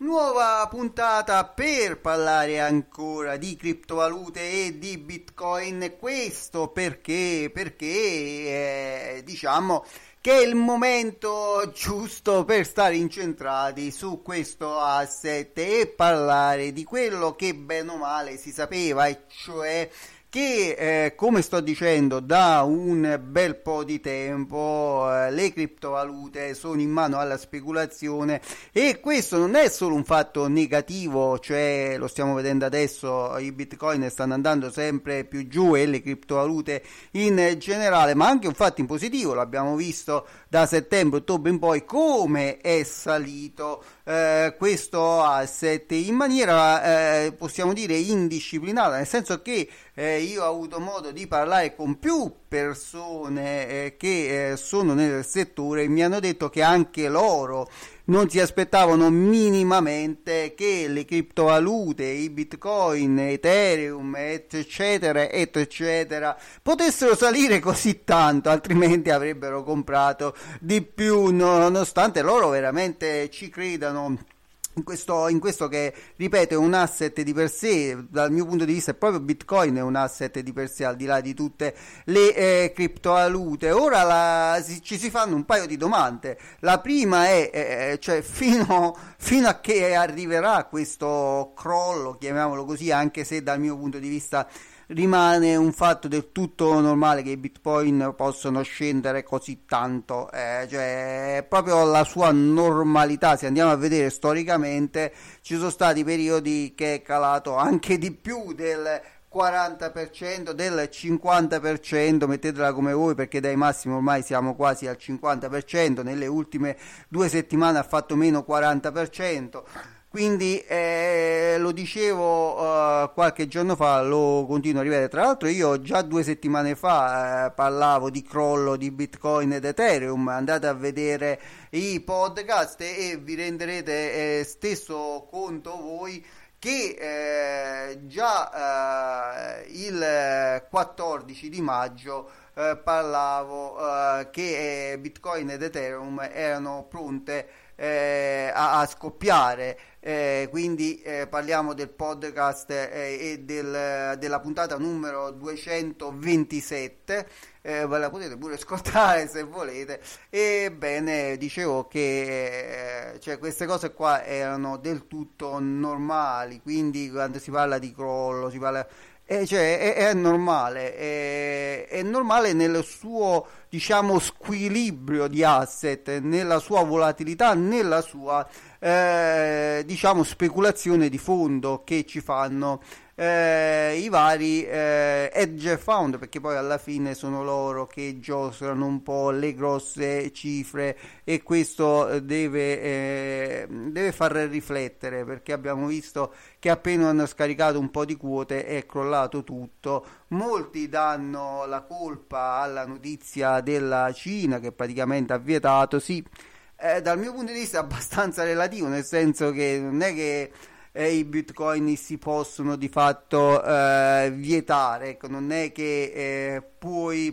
Nuova puntata per parlare ancora di criptovalute e di Bitcoin. Questo perché? Perché eh, diciamo che è il momento giusto per stare incentrati su questo asset e parlare di quello che bene o male si sapeva, e cioè che eh, come sto dicendo da un bel po' di tempo eh, le criptovalute sono in mano alla speculazione e questo non è solo un fatto negativo cioè lo stiamo vedendo adesso i bitcoin stanno andando sempre più giù e le criptovalute in generale ma anche un fatto in positivo l'abbiamo visto da settembre ottobre in poi come è salito eh, questo asset in maniera eh, possiamo dire indisciplinata nel senso che eh, io ho avuto modo di parlare con più persone eh, che eh, sono nel settore e mi hanno detto che anche loro non si aspettavano minimamente che le criptovalute, i bitcoin, ethereum, eccetera, eccetera, potessero salire così tanto, altrimenti avrebbero comprato di più, nonostante loro veramente ci credano in questo, in questo, che ripeto è un asset di per sé dal mio punto di vista è proprio bitcoin è un asset di per sé al di là di tutte le eh, criptovalute. Ora la, si, ci si fanno un paio di domande. La prima è eh, cioè fino, fino, a che arriverà questo crollo chiamiamolo così anche se dal mio punto di vista rimane un fatto del tutto normale che i bitcoin possono scendere così tanto, eh, cioè proprio la sua normalità. Se andiamo a vedere storicamente, ci sono stati periodi che è calato anche di più del 40%, del 50%, mettetela come voi perché dai massimi ormai siamo quasi al 50%, nelle ultime due settimane ha fatto meno 40%. Quindi eh, lo dicevo uh, qualche giorno fa, lo continuo a rivedere. Tra l'altro, io già due settimane fa eh, parlavo di crollo di Bitcoin ed Ethereum. Andate a vedere i podcast e vi renderete eh, stesso conto voi che eh, già eh, il 14 di maggio eh, parlavo eh, che eh, Bitcoin ed Ethereum erano pronte eh, a, a, scoppiare. Eh, quindi eh, parliamo del podcast eh, e del, della puntata numero 227. Eh, ve la potete pure ascoltare se volete. Ebbene, dicevo che eh, cioè, queste cose qua erano del tutto normali. Quindi, quando si parla di crollo, si parla eh, cioè, è, è, normale, è, è, normale nel suo diciamo squilibrio di asset, nella sua volatilità, nella sua eh, diciamo speculazione di fondo che ci fanno eh, i vari eh, hedge fund perché poi alla fine sono loro che giostrano un po' le grosse cifre e questo deve, eh, deve far riflettere perché abbiamo visto che appena hanno scaricato un po' di quote è crollato tutto. Molti danno la colpa alla notizia della Cina che praticamente ha vietato sì. Eh, dal mio punto di vista è abbastanza relativo nel senso che non è che eh, i bitcoin si possono di fatto eh, vietare, ecco, non è che eh, puoi,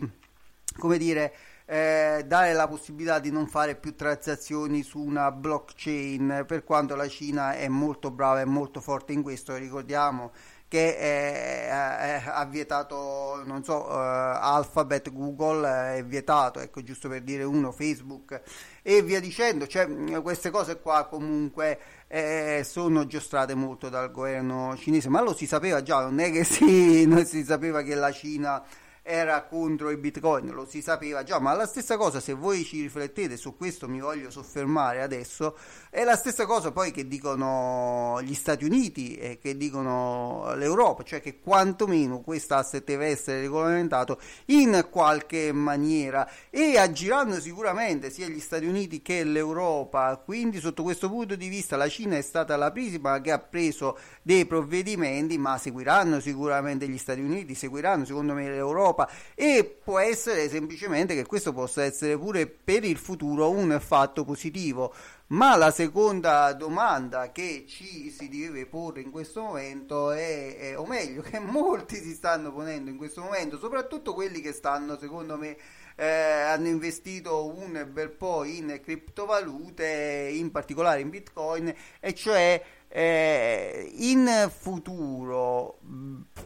come dire, eh, dare la possibilità di non fare più transazioni su una blockchain, per quanto la Cina è molto brava e molto forte in questo, ricordiamo che eh, eh, ha vietato, non so, uh, Alphabet, Google è vietato, ecco giusto per dire uno, Facebook e via dicendo, cioè queste cose qua comunque eh, sono giostrate molto dal governo cinese, ma lo si sapeva già, non è che si, non si sapeva che la Cina era contro il bitcoin, lo si sapeva già, ma la stessa cosa se voi ci riflettete, su questo mi voglio soffermare adesso, è la stessa cosa poi che dicono gli Stati Uniti e che dicono l'Europa, cioè che quantomeno questo asset deve essere regolamentato in qualche maniera. E agiranno sicuramente sia gli Stati Uniti che l'Europa, quindi sotto questo punto di vista la Cina è stata la prima che ha preso dei provvedimenti, ma seguiranno sicuramente gli Stati Uniti, seguiranno secondo me l'Europa Europa e può essere semplicemente che questo possa essere pure per il futuro un fatto positivo. Ma la seconda domanda che ci si deve porre in questo momento è, è, o meglio, che molti si stanno ponendo in questo momento, soprattutto quelli che stanno, secondo me, eh, hanno investito un bel po' in criptovalute, in particolare in bitcoin, e cioè eh, in futuro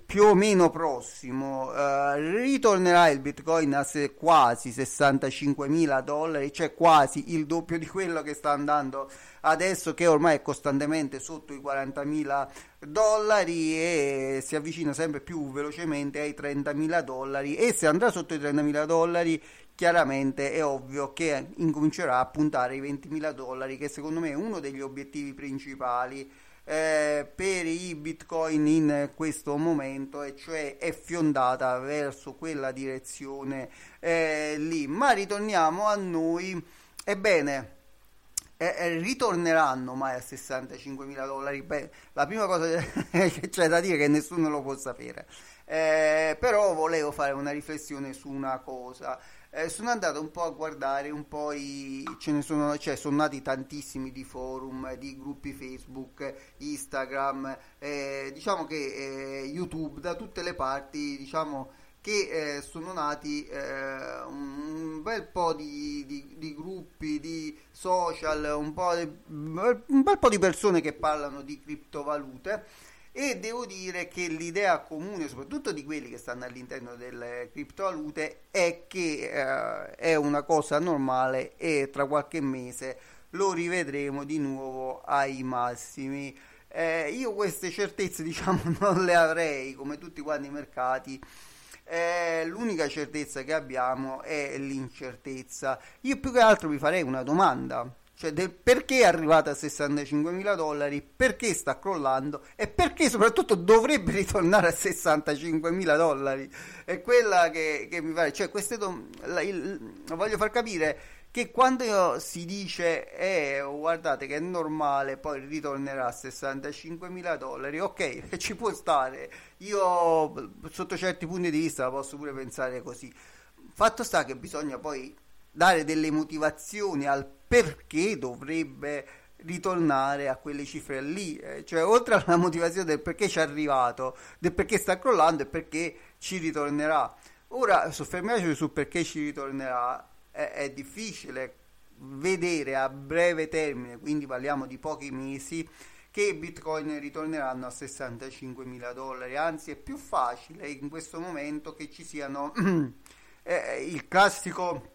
più o meno prossimo eh, ritornerà il bitcoin a se quasi 65 mila dollari cioè quasi il doppio di quello che sta andando adesso che ormai è costantemente sotto i 40 mila dollari e si avvicina sempre più velocemente ai 30 mila dollari. E se andrà sotto i 30 mila dollari chiaramente è ovvio che incomincerà a puntare i 20.000 dollari, che secondo me è uno degli obiettivi principali eh, per i bitcoin in questo momento, e cioè è fiondata verso quella direzione eh, lì. Ma ritorniamo a noi. Ebbene. Eh, ritorneranno mai a 65.000 dollari? Beh, la prima cosa che c'è da dire è che nessuno lo può sapere. Eh, però volevo fare una riflessione su una cosa eh, sono andato un po' a guardare un po' i, ce ne sono, cioè sono nati tantissimi di forum, di gruppi Facebook, Instagram, eh, diciamo che eh, YouTube, da tutte le parti, diciamo che eh, sono nati eh, un bel po' di, di, di, gruppi, di social, un, po di, un bel po' di persone che parlano di criptovalute e devo dire che l'idea comune, soprattutto di quelli che stanno all'interno delle criptovalute, è che eh, è una cosa normale e tra qualche mese lo rivedremo di nuovo ai massimi. Eh, io queste certezze diciamo non le avrei come tutti quanti i mercati. Eh, l'unica certezza che abbiamo è l'incertezza. Io più che altro vi farei una domanda cioè del perché è arrivata a 65 mila dollari, perché sta crollando e perché soprattutto dovrebbe ritornare a 65 mila dollari. È quella che, che mi pare, cioè dom- la, il, voglio far capire che quando si dice eh, guardate che è normale poi ritornerà a 65 mila dollari. Ok ci può stare. Io sotto certi punti di vista la posso pure pensare così. Fatto sta che bisogna poi dare delle motivazioni al perché dovrebbe ritornare a quelle cifre lì, eh, cioè oltre alla motivazione del perché ci è arrivato, del perché sta crollando e perché ci ritornerà. Ora soffermiamoci su perché ci ritornerà, è, è difficile vedere a breve termine, quindi parliamo di pochi mesi, che i bitcoin ritorneranno a 65 mila dollari, anzi è più facile in questo momento che ci siano eh, il classico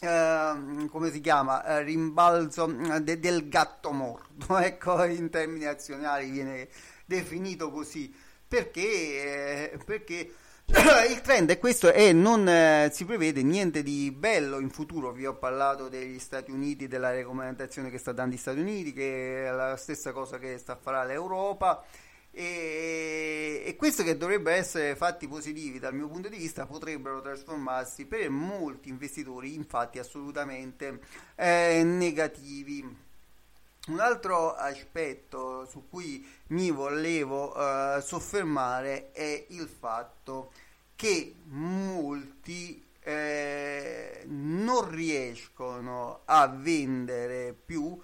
Uh, come si chiama uh, rimbalzo mm, de- del gatto morto ecco in termini azionari viene definito così perché, eh, perché il trend è questo e non eh, si prevede niente di bello in futuro. Vi ho parlato degli Stati Uniti, della raccomandazione che sta dando gli Stati Uniti, che è la stessa cosa che sta a l'Europa. E, e questo che dovrebbe essere fatti positivi dal mio punto di vista potrebbero trasformarsi per molti investitori infatti assolutamente eh, negativi. Un altro aspetto su cui mi volevo uh, soffermare è il fatto che molti eh, non riescono a vendere più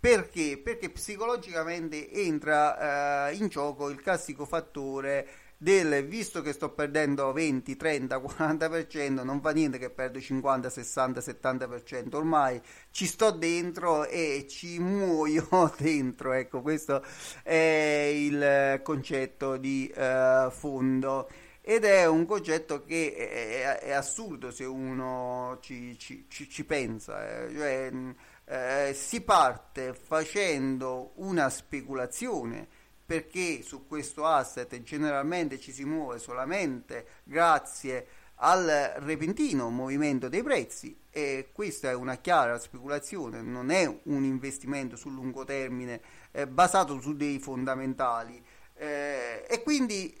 perché? Perché psicologicamente entra uh, in gioco il classico fattore del visto che sto perdendo 20, 30, 40%, non fa niente che perdo 50, 60, 70%, ormai ci sto dentro e ci muoio dentro, ecco questo è il concetto di uh, fondo ed è un concetto che è, è assurdo se uno ci, ci, ci, ci pensa, eh. cioè, eh, si parte facendo una speculazione perché su questo asset generalmente ci si muove solamente grazie al repentino movimento dei prezzi e questa è una chiara speculazione, non è un investimento sul lungo termine eh, basato su dei fondamentali eh, e quindi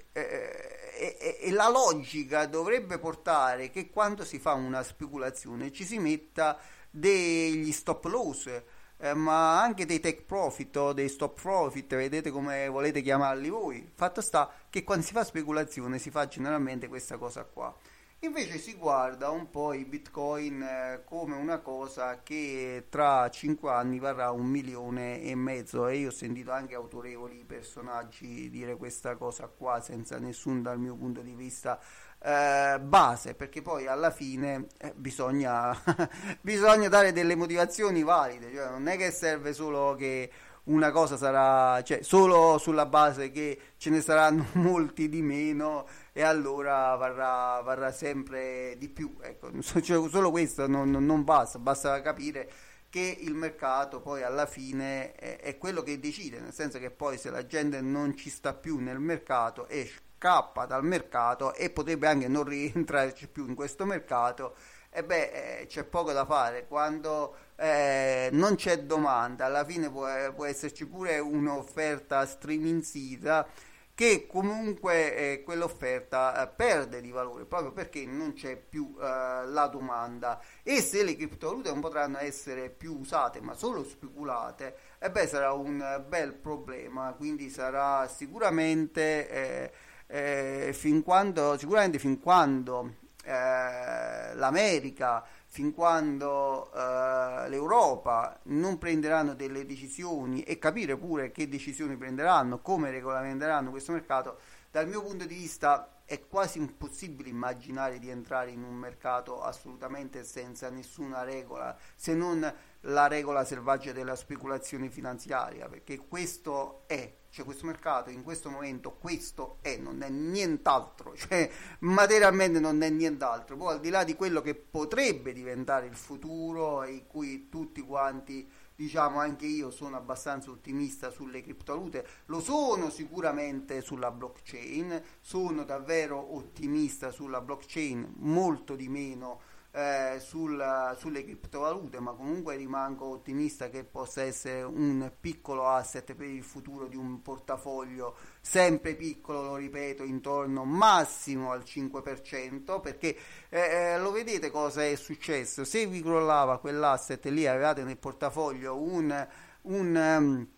eh, e la logica dovrebbe portare che quando si fa una speculazione ci si metta degli stop loss eh, ma anche dei take profit o dei stop profit, vedete come volete chiamarli voi. Fatto sta che quando si fa speculazione si fa generalmente questa cosa qua. Invece si guarda un po' i bitcoin eh, come una cosa che tra 5 anni varrà un milione e mezzo. E io ho sentito anche autorevoli personaggi dire questa cosa qua senza nessun dal mio punto di vista eh, base perché poi alla fine eh, bisogna, bisogna dare delle motivazioni valide. Cioè non è che serve solo che una cosa sarà cioè solo sulla base che ce ne saranno molti di meno e allora varrà, varrà sempre di più ecco, cioè, solo questo non, non basta basta capire che il mercato poi alla fine è, è, quello che decide, nel senso che poi se la gente non ci sta più nel mercato esce scappa dal mercato e potrebbe anche non rientrarci più in questo mercato, e beh, eh, c'è poco da fare. Quando eh, non c'è domanda, alla fine può, può esserci pure un'offerta striminzita che comunque eh, quell'offerta eh, perde di valore proprio perché non c'è più eh, la domanda e se le criptovalute non potranno essere più usate ma solo speculate e eh beh sarà un bel problema quindi sarà sicuramente eh, fin quando, sicuramente fin quando eh, l'America, fin quando eh, l'Europa non prenderanno delle decisioni e capire pure che decisioni prenderanno, come regolamenteranno questo mercato, dal mio punto di vista è quasi impossibile immaginare di entrare in un mercato assolutamente senza nessuna regola, se non la regola selvaggia della speculazione finanziaria, perché questo è cioè questo mercato in questo momento questo è, non è nient'altro, cioè materialmente non è nient'altro, poi al di là di quello che potrebbe diventare il futuro in cui tutti quanti diciamo anche io sono abbastanza ottimista sulle criptovalute, lo sono sicuramente sulla blockchain, sono davvero ottimista sulla blockchain, molto di meno eh, sul, sulle criptovalute, ma comunque rimango ottimista che possa essere un piccolo asset per il futuro di un portafoglio sempre piccolo, lo ripeto, intorno massimo al 5%, perché eh, eh, lo vedete cosa è successo? Se vi crollava quell'asset lì, avevate nel portafoglio un, un um,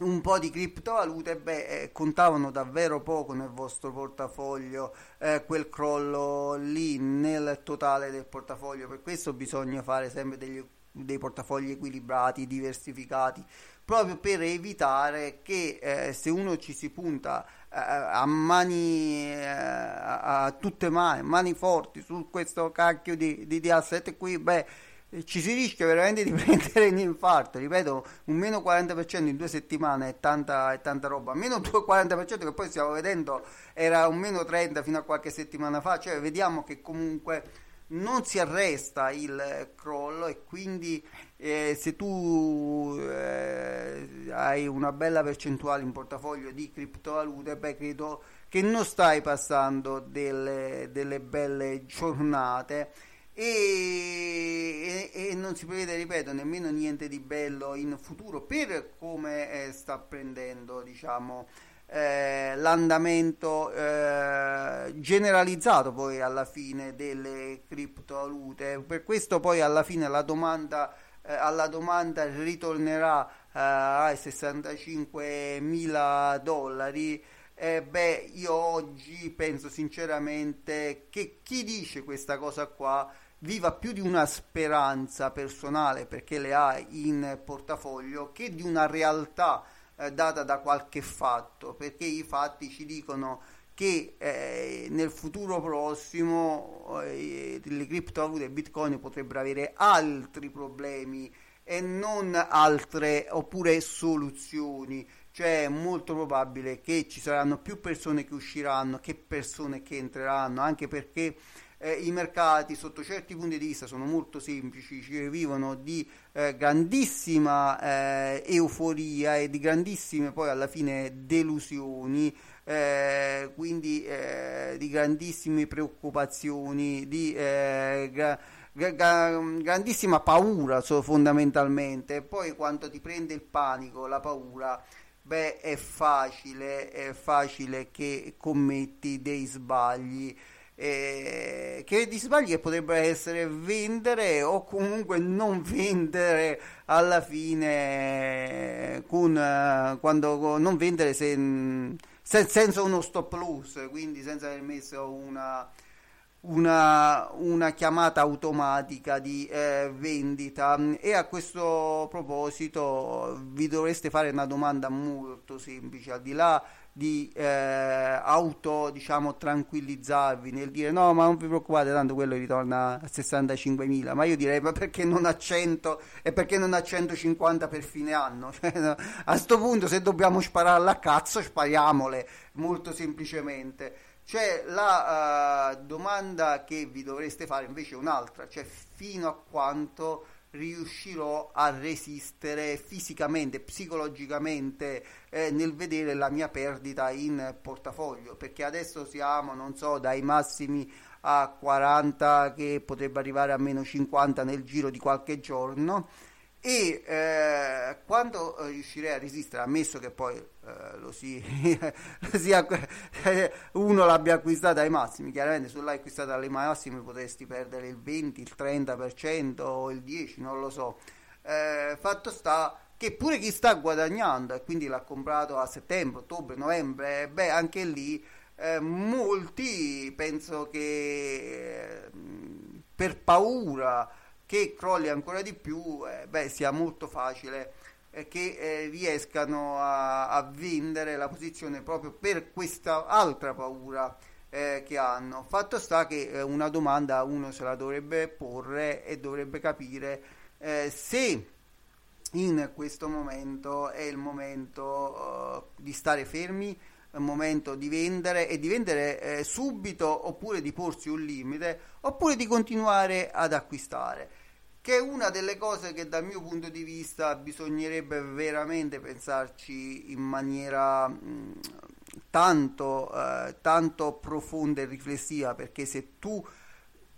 un po' di criptovalute, beh, eh, contavano davvero poco nel vostro portafoglio eh, quel crollo lì nel totale del portafoglio. Per questo bisogna fare sempre degli, dei portafogli equilibrati, diversificati, proprio per evitare che eh, se uno ci si punta eh, a mani eh, a, a tutte mani, mani forti su questo cacchio di, di, di asset qui, beh ci si rischia veramente di prendere un infarto. Ripeto, un meno 40% in due settimane è tanta, è tanta roba. Meno 40% che poi stiamo vedendo era un meno 30% fino a qualche settimana fa. Cioè, vediamo che comunque non si arresta il crollo e quindi eh, se tu eh, hai una bella percentuale in portafoglio di criptovalute, beh, credo che non stai passando delle, delle belle giornate e, e, e, non si prevede, ripeto, nemmeno niente di bello in futuro per come eh, sta prendendo, diciamo, eh, l'andamento eh, generalizzato poi alla fine delle criptovalute. Per questo poi alla fine la domanda, eh, alla domanda ritornerà eh, ai 65 mila dollari. Eh, beh, io oggi penso sinceramente che chi dice questa cosa qua viva più di una speranza personale perché le ha in portafoglio che di una realtà eh, data da qualche fatto, perché i fatti ci dicono che eh, nel futuro prossimo eh, le criptovalute e bitcoin potrebbero avere altri problemi e non altre oppure soluzioni. Cioè è molto probabile che ci saranno più persone che usciranno che persone che entreranno anche perché eh, i mercati sotto certi punti di vista sono molto semplici, ci vivono di eh, grandissima eh, euforia e di grandissime poi alla fine delusioni, eh, quindi eh, di grandissime preoccupazioni, di eh, gra- gra- grandissima paura so, fondamentalmente. Poi quando ti prende il panico, la paura, beh è facile, è facile che commetti dei sbagli eh, che di sbagli che potrebbero essere vendere o comunque non vendere alla fine con, uh, quando non vendere se, se, senza uno stop loss quindi senza aver messo una, una, una chiamata automatica di eh, vendita. E a questo proposito vi dovreste fare una domanda molto semplice al di là di eh, auto diciamo tranquillizzarvi nel dire no ma non vi preoccupate tanto quello ritorna a 65.000 ma io direi ma perché non a 100 e perché non a 150 per fine anno? Cioè, a sto punto se dobbiamo sparare a cazzo spariamole molto semplicemente. Cioè la uh, domanda che vi dovreste fare invece è un'altra cioè fino a quanto riuscirò a resistere fisicamente, psicologicamente eh, nel vedere la mia perdita in portafoglio, perché adesso siamo, non so, dai massimi a 40 che potrebbe arrivare a meno 50 nel giro di qualche giorno e eh, quando eh, riuscirei a resistere, ammesso che poi eh, lo, si, lo sia, uno l'abbia acquistata ai massimi, chiaramente se l'hai acquistata ai massimi potresti perdere il 20, il 30% o il 10%, non lo so. Eh, fatto sta che pure chi sta guadagnando e quindi l'ha comprato a settembre, ottobre, novembre, beh anche lì eh, molti penso che per paura che crolli ancora di più, eh, beh, sia molto facile eh, che eh, riescano a, a, vendere la posizione proprio per questa altra paura eh, che hanno. Fatto sta che eh, una domanda uno se la dovrebbe porre e dovrebbe capire eh, se in questo momento è il momento di stare fermi momento di vendere e di vendere eh, subito oppure di porsi un limite oppure di continuare ad acquistare che è una delle cose che dal mio punto di vista bisognerebbe veramente pensarci in maniera mh, tanto, eh, tanto profonda e riflessiva perché se tu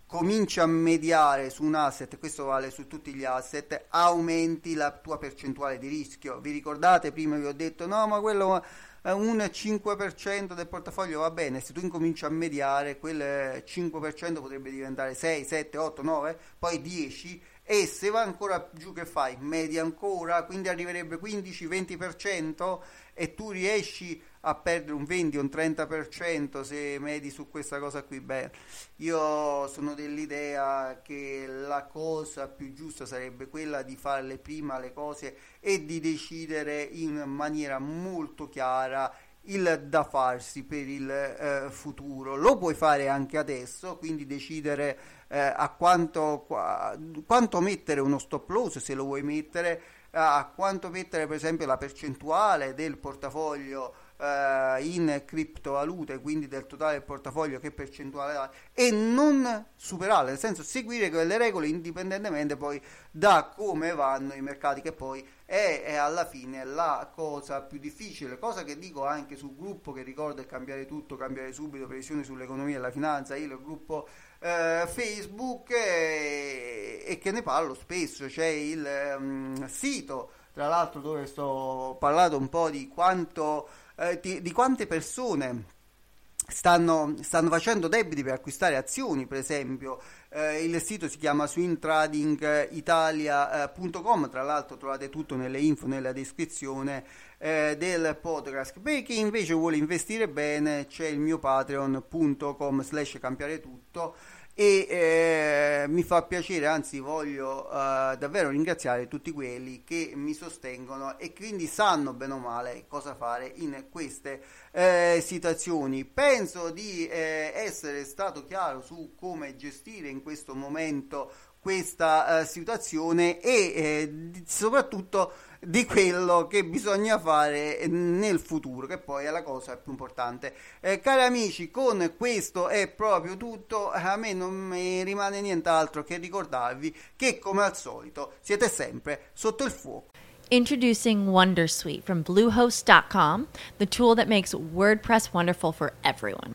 cominci a mediare su un asset, questo vale su tutti gli asset, aumenti la tua percentuale di rischio. Vi ricordate prima vi ho detto no, ma quello un 5% del portafoglio va bene, se tu incominci a mediare, quel 5% potrebbe diventare 6, 7, 8, 9, poi 10 e se va ancora giù che fai? Media ancora, quindi arriverebbe 15-20% e tu riesci a perdere un 20 o un 30% se medi su questa cosa qui. Beh, io sono dell'idea che la cosa più giusta sarebbe quella di farle prima le cose e di decidere in maniera molto chiara il da farsi per il eh, futuro. Lo puoi fare anche adesso, quindi decidere eh, a quanto, qua, quanto mettere uno stop loss se lo vuoi mettere, a quanto mettere per esempio la percentuale del portafoglio eh, in criptovalute, quindi del totale del portafoglio che percentuale ha, e non superare, nel senso seguire quelle regole indipendentemente poi da come vanno i mercati, che poi è, è, alla fine la cosa più difficile, cosa che dico anche sul gruppo che ricordo è cambiare tutto, cambiare subito, previsioni sull'economia e la finanza, il gruppo eh, Facebook e, e, che ne parlo spesso, c'è il um, sito tra l'altro dove sto parlando un po' di quanto eh, di, di quante persone Stanno, stanno, facendo debiti per acquistare azioni, per esempio. Eh, il sito si chiama swingtradingitalia.com, eh, tra l'altro trovate tutto nelle info, nella descrizione eh, del podcast. Per chi invece vuole investire bene c'è il mio patreon.com slash cambiare tutto e eh, mi fa piacere, anzi voglio eh, davvero ringraziare tutti quelli che mi sostengono e quindi sanno bene o male cosa fare in queste eh, situazioni. Penso di eh, essere stato chiaro su come gestire in questo momento questa eh, situazione e eh, soprattutto di quello che bisogna fare nel futuro, che poi è la cosa più importante. Eh, cari amici, con questo è proprio tutto. A me non mi rimane nient'altro che ricordarvi che, come al solito, siete sempre sotto il fuoco. Introducing Wondersuite from Bluehost.com, the tool that makes WordPress wonderful for everyone.